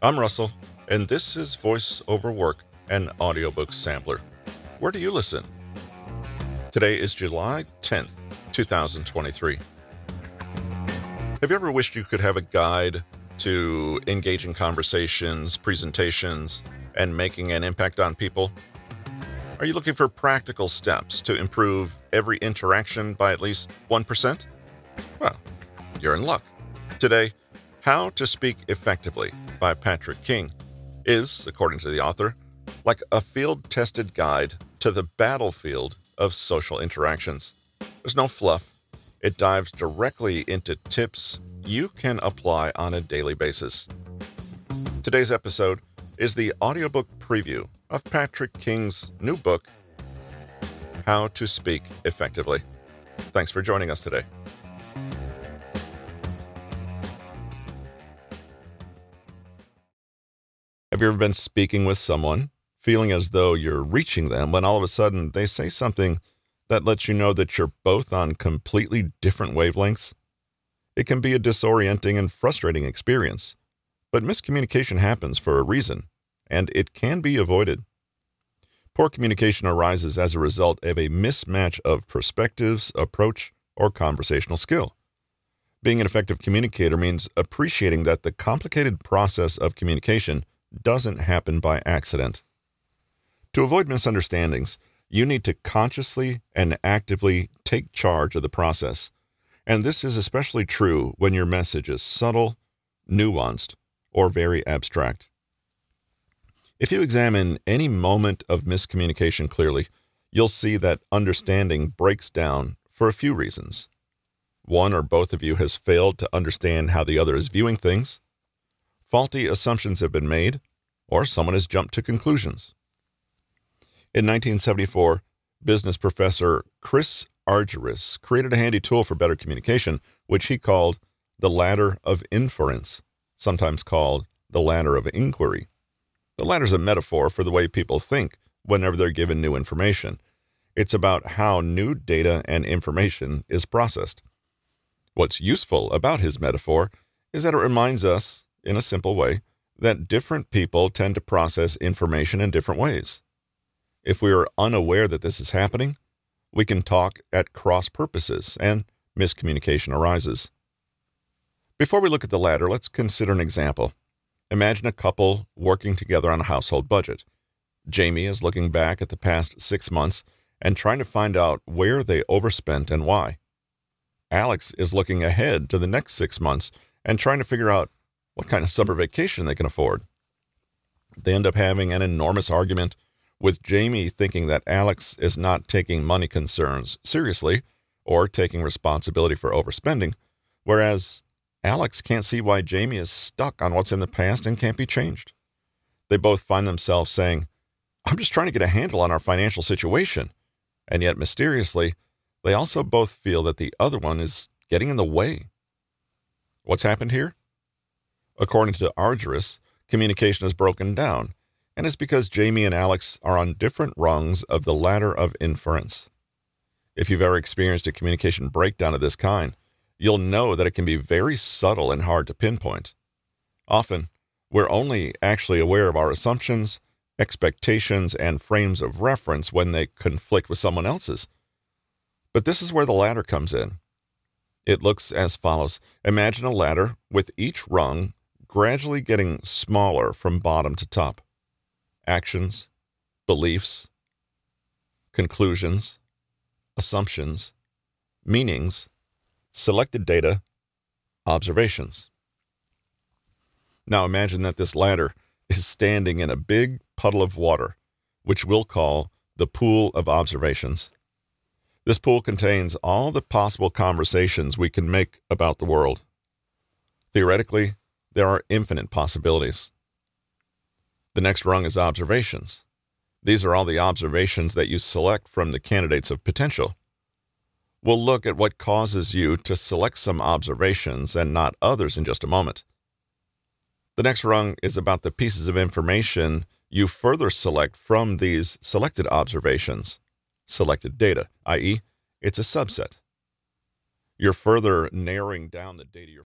I'm Russell, and this is Voice Over Work and Audiobook Sampler. Where do you listen? Today is July 10th, 2023. Have you ever wished you could have a guide to engaging conversations, presentations, and making an impact on people? Are you looking for practical steps to improve every interaction by at least 1%? Well, you're in luck. Today, How to Speak Effectively by Patrick King is, according to the author, like a field tested guide to the battlefield of social interactions. There's no fluff, it dives directly into tips you can apply on a daily basis. Today's episode is the audiobook preview of Patrick King's new book, How to Speak Effectively. Thanks for joining us today. Have you ever been speaking with someone, feeling as though you're reaching them, when all of a sudden they say something that lets you know that you're both on completely different wavelengths? It can be a disorienting and frustrating experience, but miscommunication happens for a reason, and it can be avoided. Poor communication arises as a result of a mismatch of perspectives, approach, or conversational skill. Being an effective communicator means appreciating that the complicated process of communication doesn't happen by accident. To avoid misunderstandings, you need to consciously and actively take charge of the process. And this is especially true when your message is subtle, nuanced, or very abstract. If you examine any moment of miscommunication clearly, you'll see that understanding breaks down for a few reasons. One or both of you has failed to understand how the other is viewing things, faulty assumptions have been made, or someone has jumped to conclusions. In 1974, business professor Chris Argyris created a handy tool for better communication, which he called the ladder of inference, sometimes called the ladder of inquiry. The ladder is a metaphor for the way people think whenever they're given new information. It's about how new data and information is processed. What's useful about his metaphor is that it reminds us, in a simple way, that different people tend to process information in different ways. If we are unaware that this is happening, we can talk at cross purposes and miscommunication arises. Before we look at the ladder, let's consider an example. Imagine a couple working together on a household budget. Jamie is looking back at the past six months and trying to find out where they overspent and why. Alex is looking ahead to the next six months and trying to figure out what kind of summer vacation they can afford. They end up having an enormous argument, with Jamie thinking that Alex is not taking money concerns seriously or taking responsibility for overspending, whereas Alex can't see why Jamie is stuck on what's in the past and can't be changed. They both find themselves saying, I'm just trying to get a handle on our financial situation. And yet, mysteriously, they also both feel that the other one is getting in the way. What's happened here? According to Argyris, communication is broken down, and it's because Jamie and Alex are on different rungs of the ladder of inference. If you've ever experienced a communication breakdown of this kind, you'll know that it can be very subtle and hard to pinpoint. Often, we're only actually aware of our assumptions, expectations, and frames of reference when they conflict with someone else's. But this is where the ladder comes in. It looks as follows Imagine a ladder with each rung gradually getting smaller from bottom to top. Actions, beliefs, conclusions, assumptions, meanings, selected data, observations. Now imagine that this ladder is standing in a big puddle of water, which we'll call the pool of observations. This pool contains all the possible conversations we can make about the world. Theoretically, there are infinite possibilities. The next rung is observations. These are all the observations that you select from the candidates of potential. We'll look at what causes you to select some observations and not others in just a moment. The next rung is about the pieces of information you further select from these selected observations, selected data, i.e., it's a subset. You're further narrowing down the data you're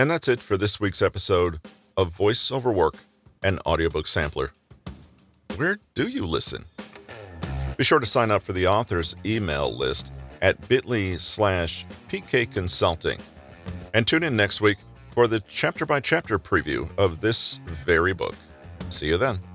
And that's it for this week's episode of Voiceover Work and Audiobook Sampler. Where do you listen? Be sure to sign up for the author's email list at bit.ly slash PK Consulting. And tune in next week for the chapter by chapter preview of this very book. See you then.